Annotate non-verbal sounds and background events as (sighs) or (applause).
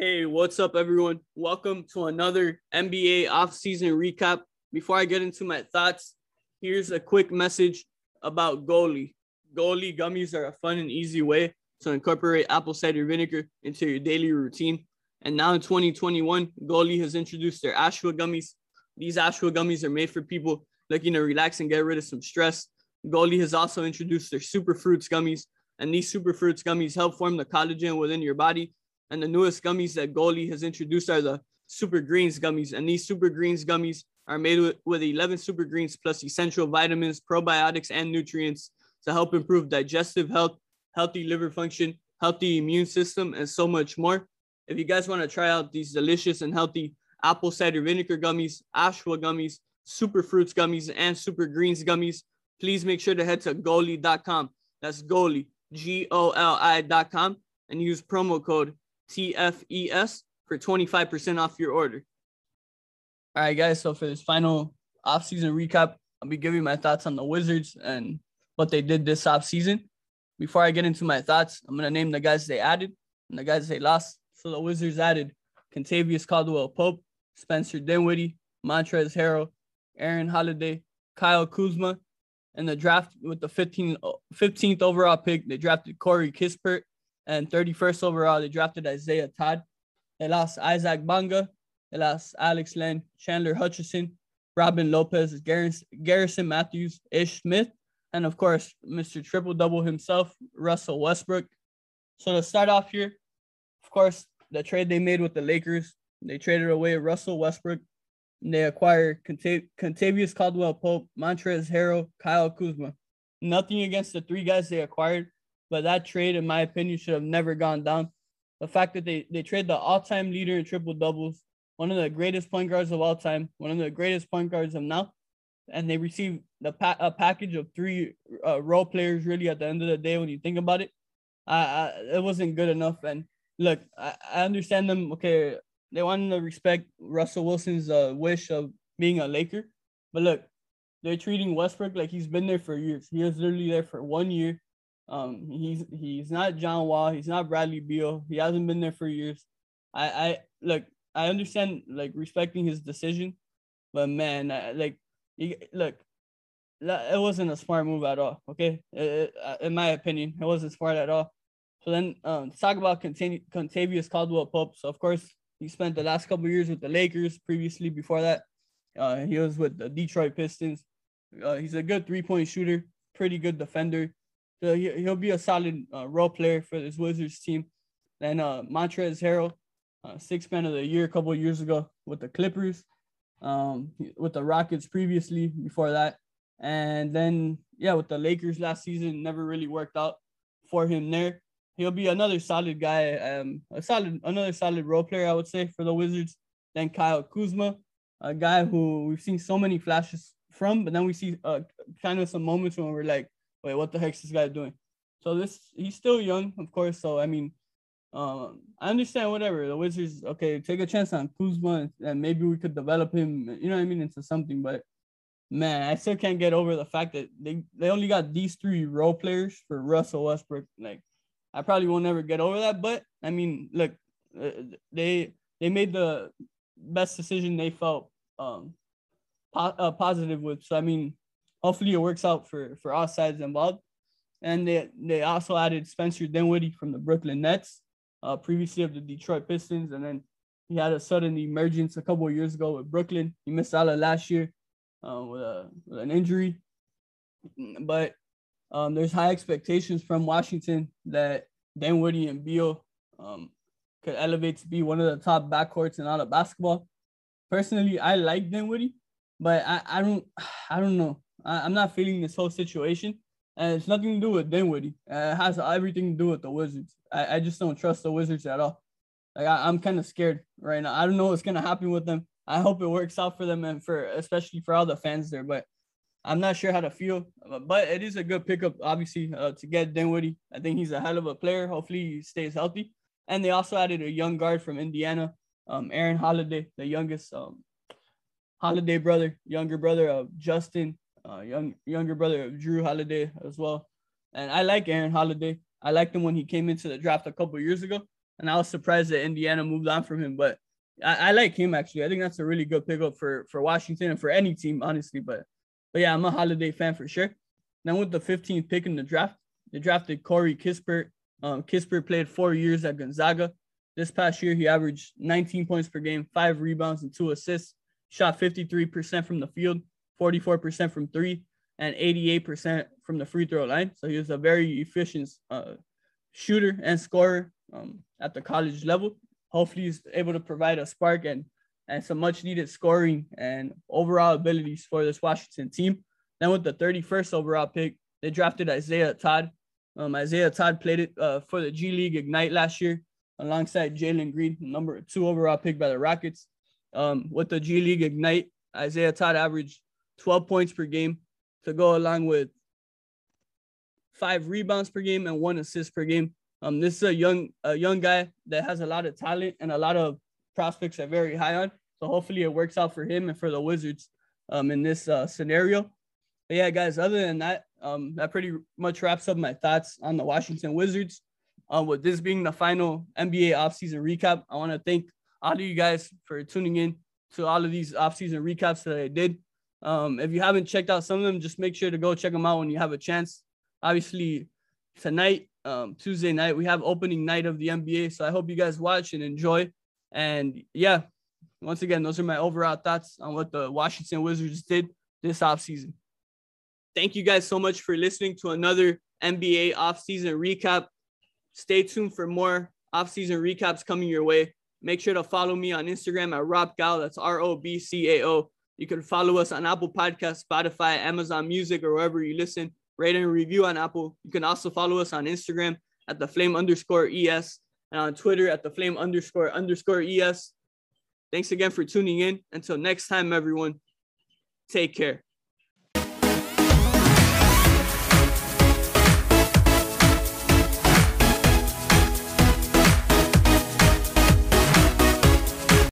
Hey, what's up, everyone? Welcome to another NBA offseason recap. Before I get into my thoughts, here's a quick message about Goli. Goli gummies are a fun and easy way to incorporate apple cider vinegar into your daily routine. And now in 2021, Goli has introduced their Ashwa gummies. These Ashwa gummies are made for people looking to relax and get rid of some stress. Goli has also introduced their Super Fruits gummies, and these Super Fruits gummies help form the collagen within your body. And the newest gummies that Goli has introduced are the Super Greens gummies, and these Super Greens gummies are made with, with 11 super greens plus essential vitamins, probiotics, and nutrients to help improve digestive health, healthy liver function, healthy immune system, and so much more. If you guys want to try out these delicious and healthy apple cider vinegar gummies, ashwa gummies, super fruits gummies, and super greens gummies, please make sure to head to goli.com. That's goli, G O L I.com, and use promo code TFES for 25% off your order. All right, guys. So for this final offseason recap, I'll be giving my thoughts on the Wizards and what they did this offseason. Before I get into my thoughts, I'm gonna name the guys they added and the guys they lost. So the Wizards added Kentavious Caldwell Pope, Spencer Dinwiddie, Montrezl Harrell, Aaron Holiday, Kyle Kuzma. In the draft with the 15, 15th overall pick, they drafted Corey Kispert. And 31st overall, they drafted Isaiah Todd. They lost Isaac Bonga, they lost Alex Len, Chandler Hutchison, Robin Lopez, Garrison Matthews, Ish Smith, and of course, Mr. Triple Double himself, Russell Westbrook. So to start off here, of course, the trade they made with the Lakers, they traded away Russell Westbrook. And they acquired Contav- Kentavious Caldwell Pope, Montrezl Harrell, Kyle Kuzma. Nothing against the three guys they acquired, but that trade, in my opinion, should have never gone down. The fact that they, they trade the all-time leader in triple doubles, one of the greatest point guards of all time, one of the greatest point guards of now, and they received the pa- a package of three uh, role players. Really, at the end of the day, when you think about it, uh, it wasn't good enough. And look, I, I understand them. Okay, they wanted to respect Russell Wilson's uh, wish of being a Laker, but look, they're treating Westbrook like he's been there for years. He was literally there for one year. Um, he's he's not John Wall. He's not Bradley Beal. He hasn't been there for years. I I look. I understand like respecting his decision, but man, like look, it wasn't a smart move at all. Okay, it, uh, in my opinion, it wasn't smart at all. So then, um, talk about Contavious Caldwell Pope. So of course, he spent the last couple years with the Lakers. Previously, before that, uh, he was with the Detroit Pistons. Uh, he's a good three point shooter, pretty good defender. So he, he'll be a solid uh, role player for this Wizards team. Then uh, Montrezl Harrell, uh, six man of the year a couple years ago with the Clippers, um, with the Rockets previously before that, and then yeah, with the Lakers last season, never really worked out for him there. He'll be another solid guy, um, a solid another solid role player, I would say, for the Wizards. Then Kyle Kuzma, a guy who we've seen so many flashes from, but then we see uh, kind of some moments when we're like, wait, what the heck's this guy doing? So this he's still young, of course. So I mean, um, I understand whatever the Wizards. Okay, take a chance on Kuzma, and maybe we could develop him. You know what I mean into something. But man, I still can't get over the fact that they they only got these three role players for Russell Westbrook. Like, I probably will never get over that. But I mean, look, uh, they they made the best decision they felt um po- uh, positive with. So I mean, hopefully it works out for for all sides involved. And they they also added Spencer Dinwiddie from the Brooklyn Nets uh, previously of the Detroit Pistons, and then he had a sudden emergence a couple of years ago with Brooklyn. He missed out of last year uh, with, a, with an injury, but um, there's high expectations from Washington that Dinwiddie and Beal um, could elevate to be one of the top backcourts in all of basketball. Personally, I like Dinwiddie, but I, I don't (sighs) I don't know. I, I'm not feeling this whole situation and it's nothing to do with Dinwiddie. Uh, it has everything to do with the Wizards. I, I just don't trust the Wizards at all. Like I, am kind of scared right now. I don't know what's gonna happen with them. I hope it works out for them and for especially for all the fans there. But I'm not sure how to feel. But it is a good pickup, obviously, uh, to get Dinwiddie. I think he's a hell of a player. Hopefully he stays healthy. And they also added a young guard from Indiana, um, Aaron Holiday, the youngest um, Holiday brother, younger brother of Justin uh, young younger brother of Jrue Holiday as well. And I like Aaron Holiday. I liked him when he came into the draft a couple years ago. and I was surprised that Indiana moved on from him. But I, I like him actually. I think that's a really good pickup for for Washington and for any team, honestly. But but yeah, I'm a Holiday fan for sure. Then with the 15th pick in the draft, they drafted Corey Kispert. Um, Kispert played four years at Gonzaga. This past year, he averaged 19 points per game, five rebounds, and two assists. Shot 53% from the field, 44% from three, and 88% from the free throw line. So he was a very efficient uh, shooter and scorer um, at the college level. Hopefully, he's able to provide a spark and and some much needed scoring and overall abilities for this Washington team. Then with the 31st overall pick, they drafted Isaiah Todd. Um, Isaiah Todd played it uh, for the G League Ignite last year alongside Jalen Green, number two overall pick by the Rockets. Um, with the G League Ignite, Isaiah Todd averaged 12 points per game to go along with five rebounds per game and one assist per game. Um, this is a young a young guy that has a lot of talent and a lot of prospects are very high on. So hopefully it works out for him and for the Wizards um, in this uh, scenario. But yeah, guys, other than that, um, that pretty much wraps up my thoughts on the Washington Wizards. Uh, with this being the final NBA offseason recap, I want to thank all of you guys for tuning in to all of these offseason recaps that I did. Um, if you haven't checked out some of them, just make sure to go check them out when you have a chance. Obviously, tonight, um, Tuesday night, we have opening night of the NBA. So I hope you guys watch and enjoy. And yeah, once again, those are my overall thoughts on what the Washington Wizards did this offseason. Thank you guys so much for listening to another NBA offseason recap. Stay tuned for more offseason recaps coming your way. Make sure to follow me on Instagram at Rob Cao. That's R O B C A O. You can follow us on Apple Podcast, Spotify, Amazon Music, or wherever you listen. Rate and review on Apple. You can also follow us on Instagram at the flame underscore ES and on Twitter at the flame underscore underscore ES. Thanks again for tuning in. Until next time, everyone, take care.